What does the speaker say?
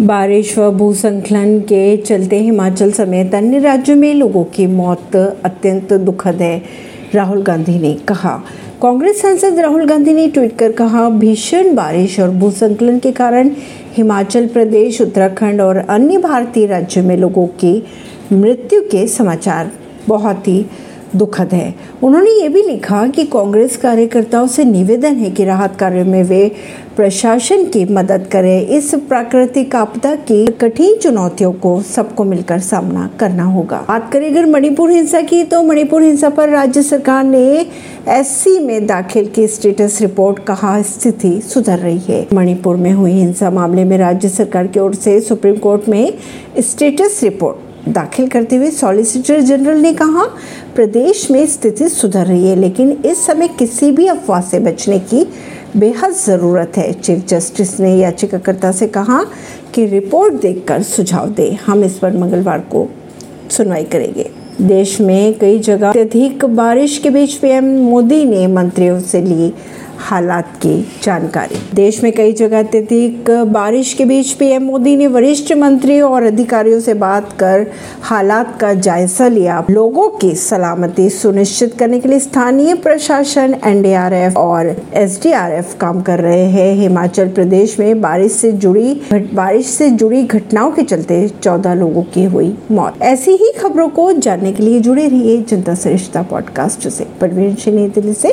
बारिश व भूस्खलन के चलते हिमाचल समेत अन्य राज्यों में लोगों की मौत अत्यंत दुखद है, राहुल गांधी ने कहा। कांग्रेस सांसद राहुल गांधी ने ट्वीट कर कहा, भीषण बारिश और भूस्खलन के कारण हिमाचल प्रदेश, उत्तराखंड और अन्य भारतीय राज्यों में लोगों की मृत्यु के समाचार बहुत ही दुखद है। उन्होंने ये भी लिखा कि कांग्रेस कार्यकर्ताओं से निवेदन है कि राहत कार्य में वे प्रशासन की मदद करें। इस प्राकृतिक आपदा की कठिन चुनौतियों को सबको मिलकर सामना करना होगा। बात करें अगर मणिपुर हिंसा की तो मणिपुर हिंसा पर राज्य सरकार ने एससी में दाखिल की स्टेटस रिपोर्ट, कहा स्थिति सुधर रही है? मणिपुर में हुई हिंसा मामले में राज्य सरकार की ओर से सुप्रीम कोर्ट में स्टेटस रिपोर्ट। दाखिल करते हुए सॉलिसिटर जनरल ने कहा, प्रदेश में स्थिति सुधर रही है, लेकिन इस समय किसी भी अफवाह से बचने की बेहद ज़रूरत है। चीफ जस्टिस ने याचिकाकर्ता से कहा कि रिपोर्ट देखकर सुझाव दे। हम इस पर मंगलवार को सुनवाई करेंगे। देश में कई जगह अत्यधिक बारिश के बीच पीएम मोदी ने मंत्रियों से ली हालात की जानकारी। देश में कई जगह अत्यधिक बारिश के बीच पीएम मोदी ने वरिष्ठ मंत्रियों और अधिकारियों से बात कर हालात का जायजा लिया। लोगों की सलामती सुनिश्चित करने के लिए स्थानीय प्रशासन, एनडीआरएफ और एसडीआरएफ काम कर रहे हैं। हिमाचल प्रदेश में बारिश से जुड़ी बारिश से जुड़ी घटनाओं के चलते चौदह लोगों की हुई मौत। ऐसी ही खबरों को जानने के लिए जुड़े रहिए जनता सरिश्ता पॉडकास्ट से। परवीन सिंह दिल्ली से।